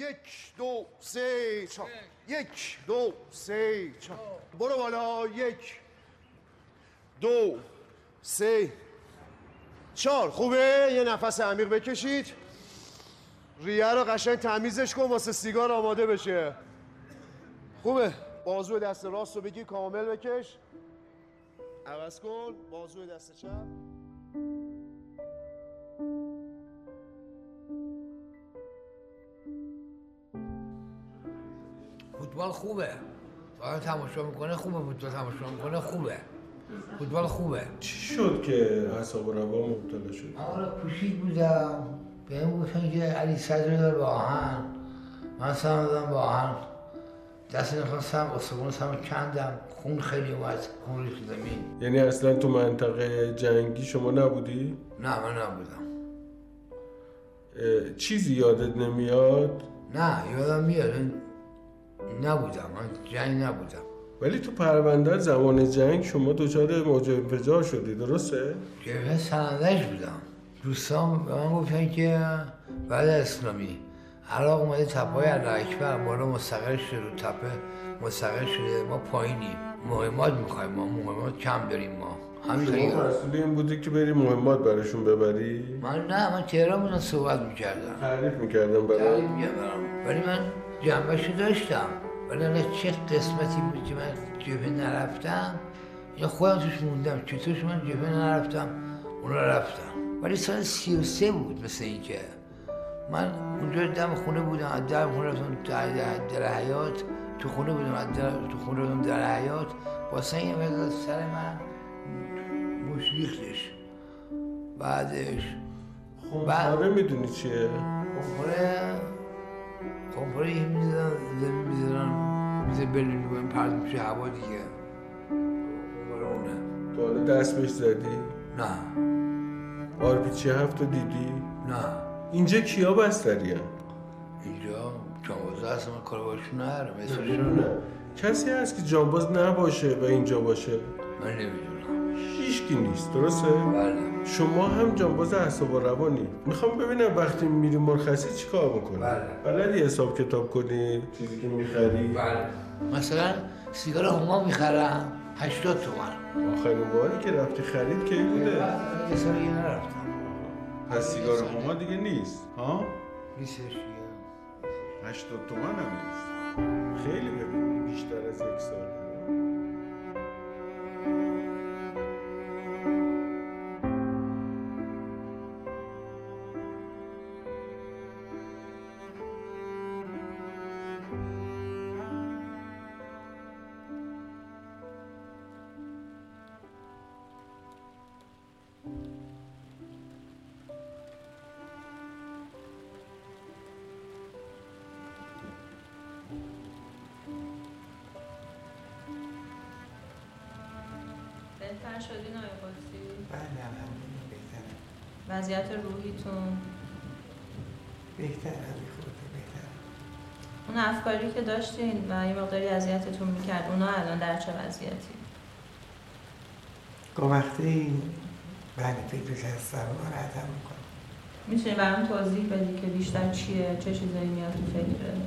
یک دو سه چهار. یک دو سه چهار. برو بالا. یک دو سه چهار. خوبه؟ یه نفس عمیق بکشید. ریه رو قشنگ تمیزش کن واسه سیگار آماده بشه. خوبه؟ بازو دست راست رو بگی کامل بکش. عوض کن. بازو دست چپ. فوتبال خوبه. فقط تماشا می‌کنه خوبه فوتبال تماشا می‌کنه خوبه. فوتبال خوبه. چی شد که اعصاب و روان مبتلا شد؟ آره پوشید بودم. به این گفتن که علی صدر داره با آهن. من سم دادم با آهن. دست نخواستم استخون سم کندم. خون خیلی اومد خون ریخت زمین. یعنی اصلا تو منطقه جنگی شما نبودی؟ نه من نبودم. چیزی یادت نمیاد؟ نه یادم میاد. این- نبودم من جنگ نبودم. ولی تو پرونده زمان جنگ شما دچار موج انفجار شدی درسته؟ جبهه سرندش بودم. دوستان به من گفتن که بعد اسلامی. عراق اومده تپای الله اکبر بالا مستقر شده رو تپه مستقر شده. ما پایینیم. مهمات می‌خوایم ما مهمات کم داریم ما. همین این بودی که بری مهمات براشون ببری؟ من نه من تهران بودم صحبت می‌کردم. تعریف می‌کردم برای ولی من جنبشو داشتم ولی چه قسمتی بود که من جبهه نرفتم؟ یا خودم توش موندم چطورش من جبهه نرفتم؟ اونا رفتم ولی سال سی و سه بود مثل اینکه من اونجا دم خونه بودم از در خونه رفتم در, در, در حیات تو خونه بودم از در تو خونه بودم در حیات واسه این مقدار سر من مش ریختش بعدش خمپاره می‌دونی چیه؟ خمپاره خمپاره یه می‌زنن زمین می‌زنن میزه بلون رو پرد میشه هوا دیگه اونه تو حالا دست بهش زدی؟ نه آرپیچی هفت رو دیدی؟ نه اینجا کیا بستری هم؟ اینجا جانبازه هست من کار باشون ندارم اسمشون نه کسی هست که جانباز نباشه و اینجا باشه؟ من نمی‌دونم هیچکی نیست درسته؟ بله شما هم جانباز اعصاب و روانی. می‌خوام ببینم وقتی میری مرخصی چیکار می‌کنی بله. بلدی حساب کتاب کنی؟ چیزی که می‌خری؟ بله. مثلا سیگار هما می‌خرم 80 تومن. آخرین باری که رفتی خرید کی بوده؟ یه سال یه نرفتم. پس سیگار هما دیگه نیست ها؟ نیستش دیگه. 80 تومن هم نیست. خیلی ببین بیشتر از یک سال. وضعیت روحیتون؟ بهتر از اون افکاری که داشتین و یه مقداری اذیتتون می‌کرد اونا الان در چه وضعیتی؟ گاه وقتی بله فکرش هستم ناراحتم می‌کنم می‌تونی برام توضیح بدی که بیشتر چیه؟ چه چیزایی میاد تو فکرت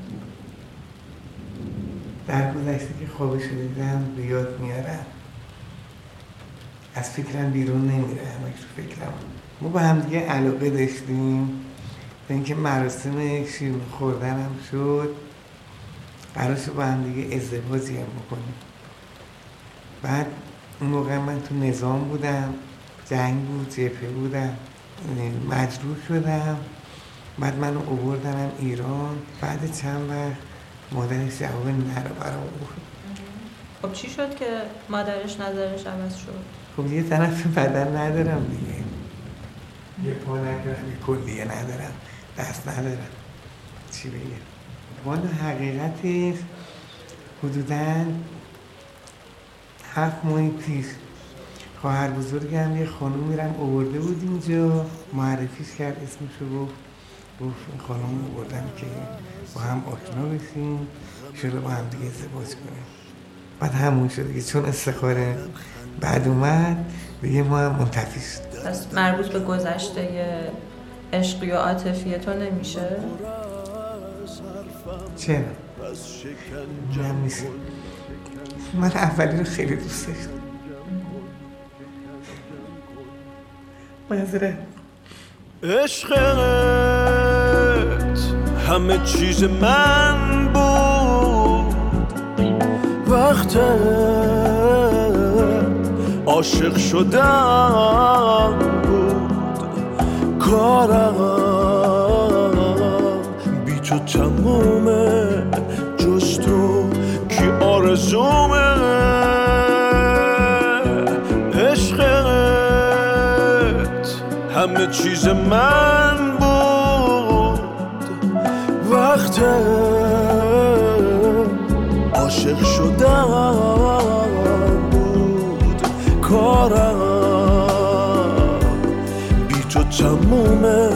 در گذشته که خوابش رو دیدم به یاد میارم. از فکرم بیرون نمیره همش تو فکرم. ما با هم دیگه علاقه داشتیم. به اینکه مراسم شیرین خوردنم شد. قرار شد با هم دیگه ازدواجی هم بکنیم. بعد اون موقع من تو نظام بودم. جنگ بود جبهه بودم. مجروح شدم. بعد منو اووردنم ایران. بعد چند وقت مادرش جواب نه رو برام آورد. خب چی شد که مادرش نظرش عوض شد؟ خب یه طرف بدن ندارم دیگه. یه پا ندارم یه کلیه ندارم دست ندارم چی بگم؟ والا حقیقتش حدودا هفت ماه پیش خواهر بزرگم یه خانم میرم اوورده بود اینجا. معرفیش کرد اسمشو گفت. گفت خانم اووردم که با هم آشنا بشیم شده با هم دیگه ازدواج کنیم. بعد همون شد دیگه چون استخاره بعد اومد دیگه ما هم منتفی پس مربوط به گذشته عشقی و عاطفی تو نمیشه؟ چرا؟ من نیست. من اولی رو خیلی دوست داشتم. معذرت عشقت همه چیز من بود. وقت عاشق شدم بود. کارم بی تو تمومه. جز تو کی آرزومه. عشقت همه چیز من بود. وقت عاشق شدم. تمومه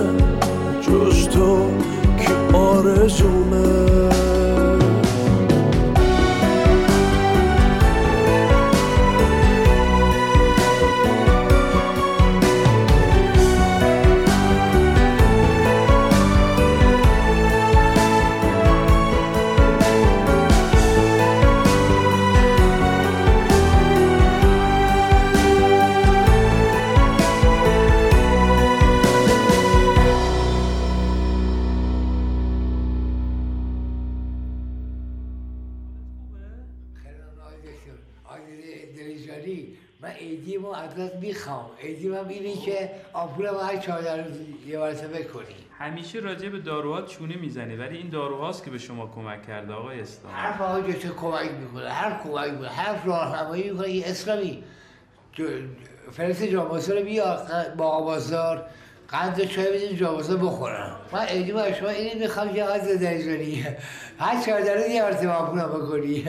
جز تو که آرزومه. اینه که آمپول ما هر چهار روز یه مرتبه کنی. همیشه راجع به داروها چونه می‌زنی ولی این داروهاست که به شما کمک کرده آقای اسلام. حرف آقای دکتر کمک می‌کنه هر کمک می‌کنه حرف راهنمایی می‌کنه. یه اسلامی فرست جاماسه رو بیا با آبازدار قند و چای بدین جاماسه بخورم من ایدی ما شما اینی می‌خوام که آقای دلیجانی هر چهار روز یه آمپولم بکنی.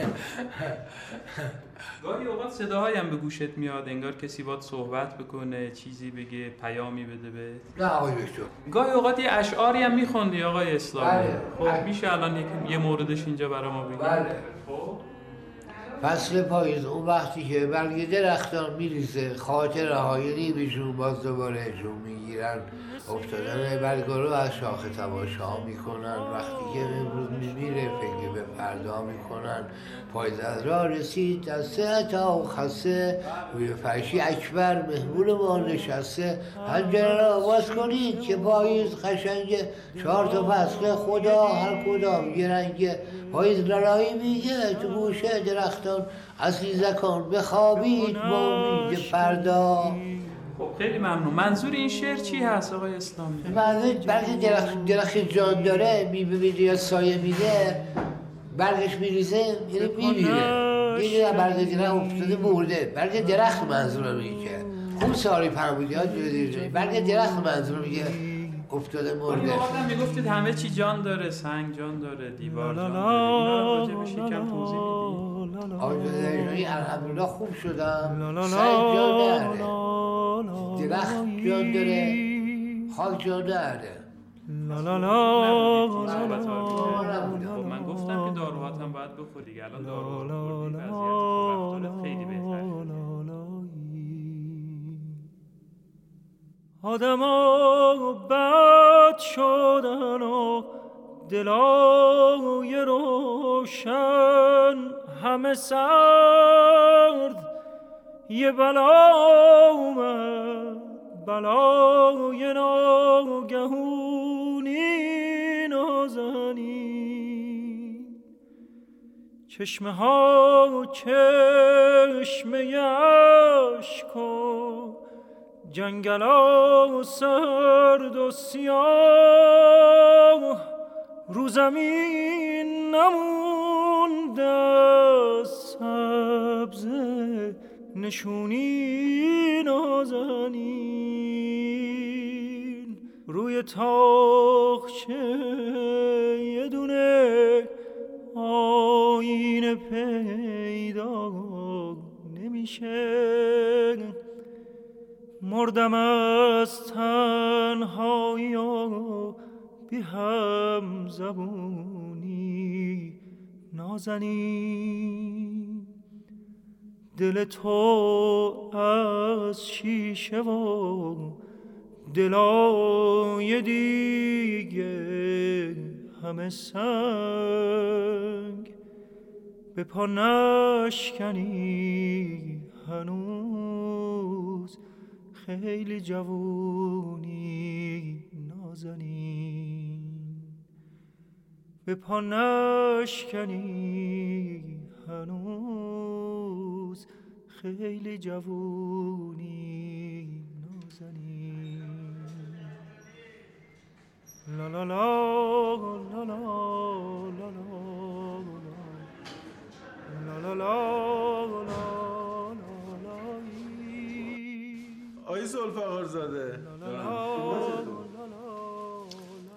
گاهی اوقات صداهایی هم به گوشت میاد انگار کسی باید صحبت بکنه چیزی بگه پیامی بده به نه آقای دکتر. گاهی اوقات یه اشعاری هم میخوندی آقای اسلامی. بله. خب میشه الان یه موردش اینجا برای ما بگی. بله. خب؟ فصل پاییز اون وقتی که برگ درختان میریزه خاطر های نیمشون باز دوباره هجوم می‌گیرن. افتادن برگا رو از شاخه تماشا می‌کنن. وقتی که امروز میمیره فکر به فردا می‌کنن. پاییز از راه رسید دسته تا و خسته. روی فرشی اکبر مهمون ما نشسته. پنجره را باز کنید که پاییز قشنگه. چهار تا فصل خدا هر کدام یه رنگه پاییز لالایی میگه تو گوشه درختان عزیزکان بخوابید با امید فردا. خب خیلی ممنون. منظور این شعر چی هست آقای اسلامی؟ بعد برگ درخت, درخت جان داره می‌بینید یا سایه میده برگش میریزه یعنی میمیره. یه برگ درخت افتاده مرده. برگ درخت منظور میگه. خوب ساری فرمودی ها برگ درخت منظور میگه. افتاده مرده. می‌گفتید همه چی جان داره سنگ جان داره دیوار جان داره اینا یکم توضیح میدی؟ آجازه الحمدلله خوب شدم. سنگ جان داره. درخت جان داره. خاک جان داره. من گفتم که داروهات هم باید بخوری دیگه الان داروها رو خوردی وضعیت رفتارت خیلی بهتره. آدما بد شدن و دلای روشن. همه سرد یه بلا اومد بلای ناگهونی نازنین. چشمه ها چشمه عشق و جنگلا سرد و سیاه رو زمین نموند از سبزه نشونی نازنین. روی تاخچه یه دونه آینه پیدا نمیشه. مردم از تنهایی و بی هم زبونی نازنین دل تو از شیشه و دلای دیگه همه سنگ. به پا نشکنی هنوز. خیلی جوونی نازنین به پا نشکنی هنوز خیلی جوونی نازنین لا لا لا لا لا لا لا لا لا آقای زلفقار زاده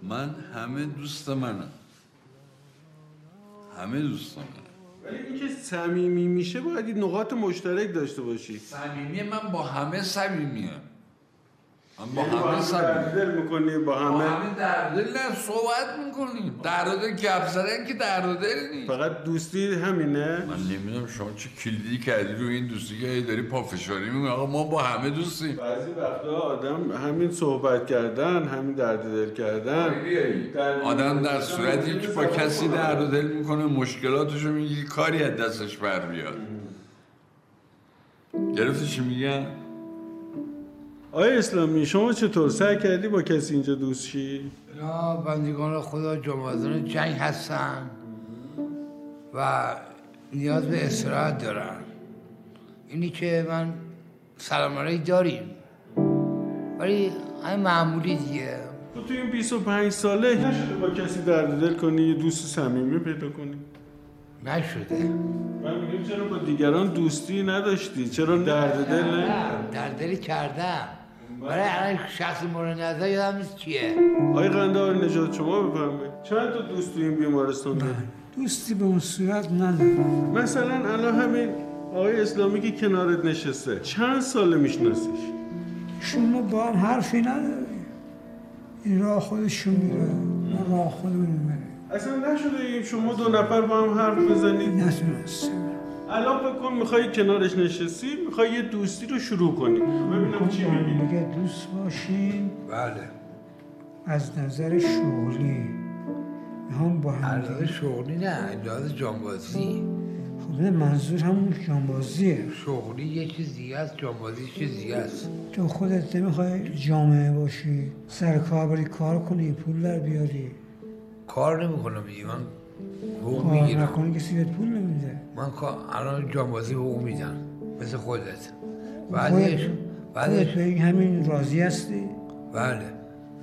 من همه دوست منم. همه دوست منم. ولی اینکه صمیمی میشه باید نقاط مشترک داشته باشی. صمیمی من با همه صمیمیم. من با یعنی همه صمیمیم دل می‌کنی با با همه همه درد دل نه صحبت می‌کنیم. درد دل گپ زدن که درد دل نیست. فقط دوستی همینه. من نمی‌دونم شما چه کلیدی کردی رو این دوستی که داری پافشاری می‌کنی. آقا ما با همه دوستیم. بعضی وقتا آدم همین صحبت کردن همین درد دل کردن. آدم در صورتی که با کسی درد دل می‌کنه مشکلاتشو میگه کاری از دستش بر بیاد گرفتی چی میگم آیا اسلامی شما چطور؟ سعی کردی با کسی اینجا دوست شی؟ اینا بندگان خدا جمعازان جنگ هستن و نیاز به استراحت دارن. اینی که من سلام داریم. ولی همین معمولی دیگه. تو توی این 25 ساله نشده با کسی درد دل کنی یه دوست صمیمی پیدا کنی؟ نشده. من میگم چرا با دیگران دوستی نداشتی؟ چرا درد دل نه؟ در دلی کردم. برای الان شخص مورد نظر یادم نیست کیه. آقای قندهار نجات شما بفرمایید. چند تا دوست تو این بیمارستان داری دوستی به اون صورت ندارم. مثلا الان همین آقای اسلامی که کنارت نشسته چند ساله میشناسیش؟ شما با هم حرفی نداری این راه خودشون میره. ما راه خودمون میره اصلا نشده شما دو نفر با هم حرف بزنید؟ نتونستم. الان فکر کن می‌خوای کنارش نشستی می‌خوای یه دوستی رو شروع کنی. ببینم چی میگی. میگه دوست باشین بله. از نظر شغلی هم با هم علاوه شغلی نه علاوه جانبازی. خب نه منظور همون جانبازیه. شغلی یه چیز دیگه است جانبازی یه چیز دیگه است. تو خودت نمی‌خوای جامعه باشی سر کار بری کار کنی پول در بیاری. کار نمی‌کنم دیگه من حقوق کار می‌گیرم. نکنی کسی بهت پول نمیده من الان جانبازی حقوق میدم. مثل خودت. بعدش خودت بعدش به این همین راضی هستی؟ بله.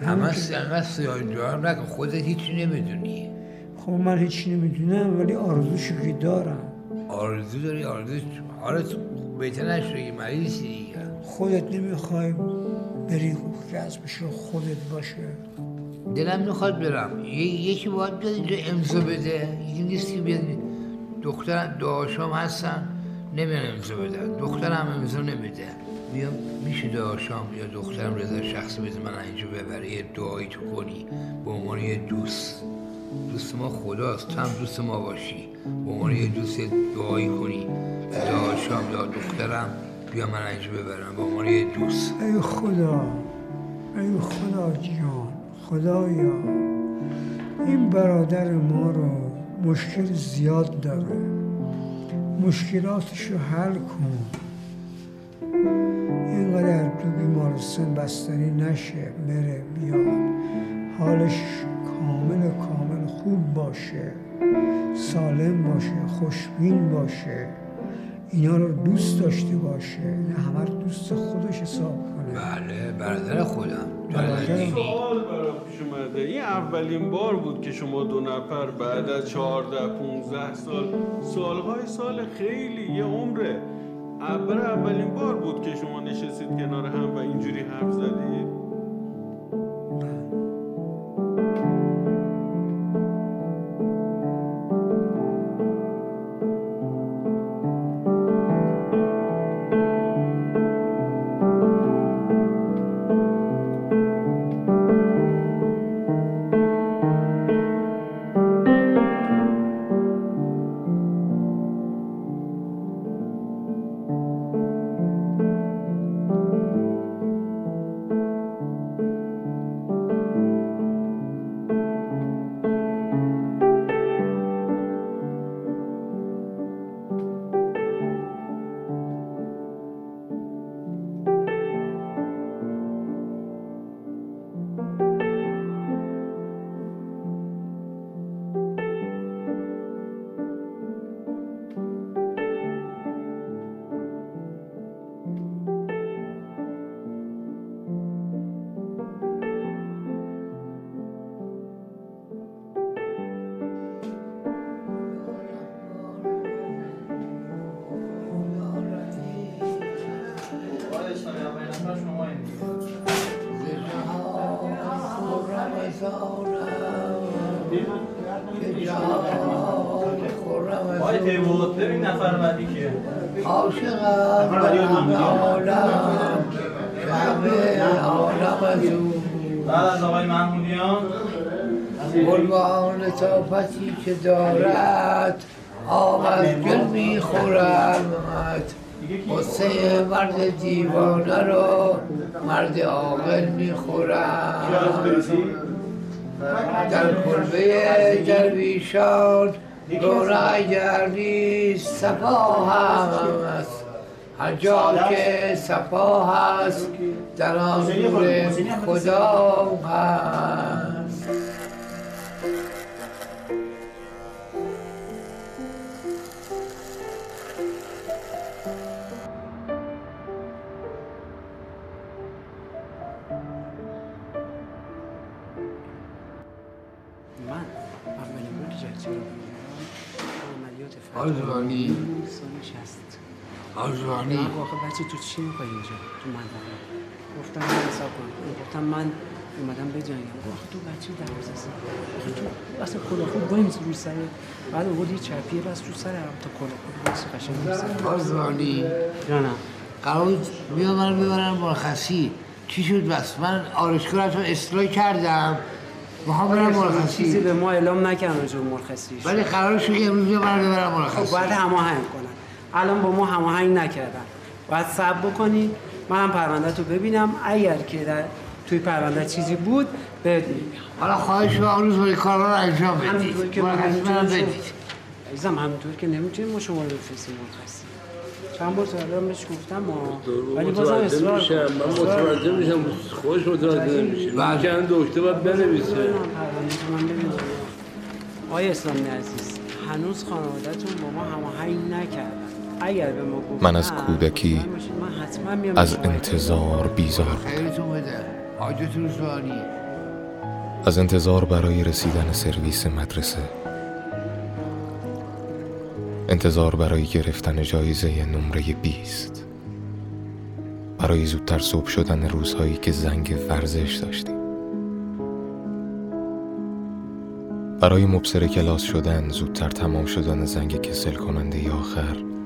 همه انقدر سیاه جواب نکن. خودت هیچی نمی‌دونی. خب من هیچ نمی‌دونم ولی آرزوشو که دارم. آرزو داری؟ آرزو حالت بهتر نشدی مریضی دیگه خودت نمی‌خوای بری کسبش خودت باشه. دلم می‌خواد برم. یکی باید بیاد اینجا امضا بده. یکی نیست که بیاد دخترم دعاشام هستن نمیان امضا بدن. دخترم امضا نمیده. میام میشه دعاشام یا دخترم رضا شخصی بده من اینجا ببره یه دعایی تو کنی. به عنوان یه دوست. دوست ما خداست. تو هم دوست ما باشی. به عنوان یه دوست دعایی کنی. دعاشام یا دخترم بیا من اینجا ببرم. به عنوان یه دوست. ای خدا. ای خدا جان. خدایا. این برادر ما رو مشکل زیاد داره. مشکلاتش رو حل کن. اینقدر تو بیمارستان بستری نشه بره بیاد. حالش کامل کامل خوب باشه. سالم باشه خوشبین باشه. اینا رو دوست داشته باشه. نه همه دوست خودش حساب کنه. بله برادر خودم. برادر پیش اومده. این اولین بار بود که شما دو نفر بعد از 14 15 سال سالهای سال خیلی یه عمره برای اولین بار بود که شما نشستید کنار هم و اینجوری حرف زدید. بعد از آقای محمودیان. قربان لطافتی که دارد آب از گل میخورمت قصه مرد دیوانه رو مرد عاقل می‌خورم در کلبه درویشان رونق اگر نیست صفا هم است. هر جا که صفا هست در آن نور خدا هست من اولین بار رو عملیات. سال 60 آزمانی. من واقع بچه تو چی می‌کنی اینجا؟ تو منطقه گفتم من حساب کن گفتم من اومدم به جنگم گفت تو بچه دوازده سال آخه تو اصلا کلا خوب باید روی سر بعد آورد یه چرپیه بس رو سرم تا کلا خوب باید قشنگ روی سر آزمانی جانم قرار بود بیا من ببرن مرخصی. چی شد بس؟ من آرشگاه رو اصلاح کردم. می‌خوام برم چیزی مرخصی. به ما اعلام نکردن راجع به مرخصیش. ولی قرار شد امروز بیا من ببرم خب مرخصی باید هماهنگ کنن الان با ما هماهنگ نکردن. باید صبر بکنید منم پرونده تو ببینم. اگر که در توی پرونده چیزی بود بهت میگم. حالا خواهش به روز کارا رو انجام بدید همینطور که بدید عزیزم همینطور که نمی‌تونیم ما شما رو بفرستیم. مرخصی چند بار الان بهش گفتم ما ولی بازم اصرار میشم. من. متوجه میشم. خودش متوجه نمیشه بله. میگن دکتر باید بنویسه. ببینم پرونده تو من ببینم. آقای اسلامی عزیز هنوز خانوادهتون با ما هماهنگ نکردن. من از کودکی از انتظار بیزار بودم. از انتظار برای رسیدن سرویس مدرسه. انتظار برای گرفتن جایزه نمره 20 برای زودتر صبح شدن روزهایی که زنگ ورزش داشتیم. برای مبصر کلاس شدن زودتر تمام شدن زنگ کسل کننده آخر.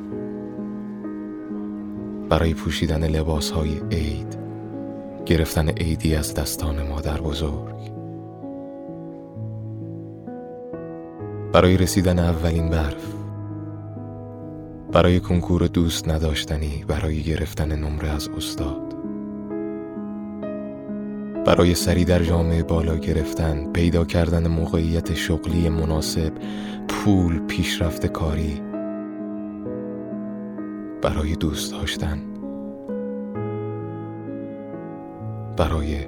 برای پوشیدن لباس های عید گرفتن عیدی از دستان مادر بزرگ. برای رسیدن اولین برف برای کنکور دوست نداشتنی برای گرفتن نمره از استاد برای سری در جامعه بالا گرفتن پیدا کردن موقعیت شغلی مناسب پول پیشرفت کاری برای دوست داشتن. برای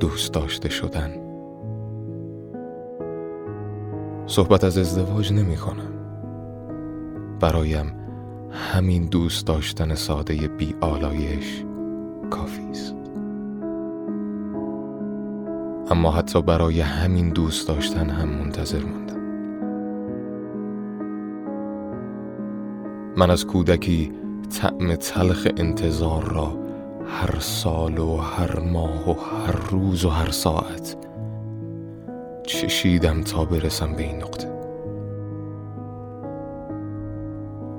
دوست داشته شدن. صحبت از ازدواج نمی کنم برایم همین دوست داشتن ساده بی آلایش کافی است. اما حتی برای همین دوست داشتن هم منتظر من از کودکی طعم تلخ انتظار را هر سال و هر ماه و هر روز و هر ساعت چشیدم تا برسم به این نقطه.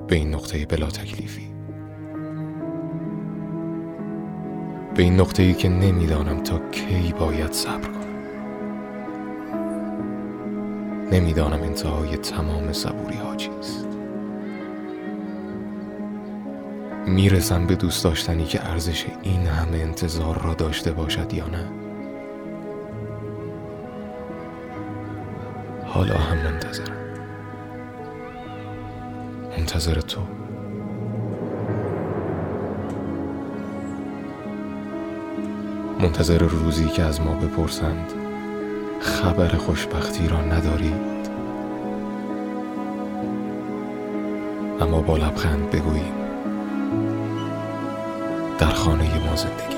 به این نقطه بلا تکلیفی. به این نقطه ای که نمی‌دانم تا کی باید صبر کنم. نمی‌دانم انتهای تمام صبوری ها چیست می‌رسم به دوست داشتنی که ارزش این همه انتظار را داشته باشد یا نه؟ حالا هم منتظرم. منتظر تو. منتظر روزی که از ما بپرسند خبر خوشبختی را ندارید. اما با لبخند بگوییم در خانه ما زندگی